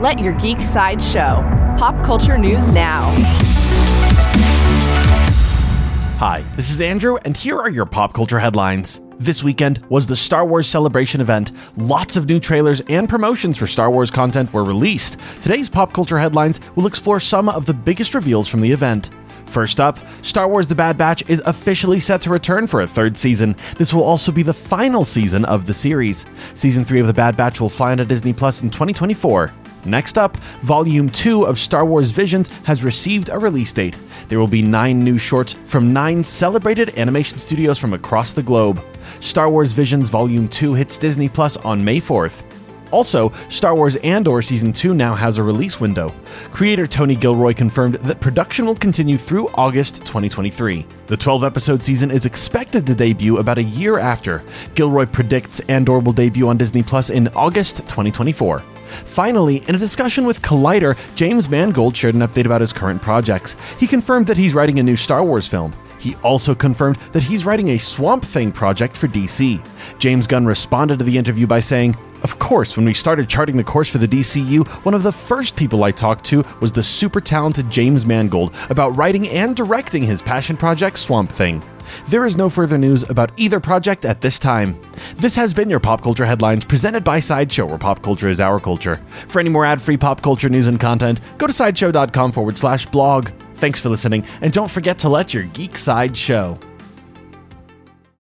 Let your geek side show. Pop culture news now. Hi, this is Andrew, and here are your pop culture headlines. This weekend was the Star Wars Celebration event. Lots of new trailers and promotions for Star Wars content were released. Today's pop culture headlines will explore some of the biggest reveals from the event. First up, Star Wars The Bad Batch is officially set to return for a third season. This will also be the final season of the series. Season 3 of The Bad Batch will fly onto Disney Plus in 2024. Next up, Volume 2 of Star Wars Visions has received a release date. There will be nine new shorts from nine celebrated animation studios from across the globe. Star Wars Visions Volume 2 hits Disney Plus on May 4th. Also, Star Wars Andor Season 2 now has a release window. Creator Tony Gilroy confirmed that production will continue through August 2023. The 12 episode season is expected to debut about a year after. Gilroy predicts Andor will debut on Disney Plus in August 2024. Finally, in a discussion with Collider, James Mangold shared an update about his current projects. He confirmed that he's writing a new Star Wars film. He also confirmed that he's writing a Swamp Thing project for DC. James Gunn responded to the interview by saying, Of course, when we started charting the course for the DCU, one of the first people I talked to was the super talented James Mangold about writing and directing his passion project, Swamp Thing. There is no further news about either project at this time. This has been your Pop Culture Headlines presented by Sideshow, where pop culture is our culture. For any more ad free pop culture news and content, go to sideshow.com forward slash blog. Thanks for listening, and don't forget to let your geek side show.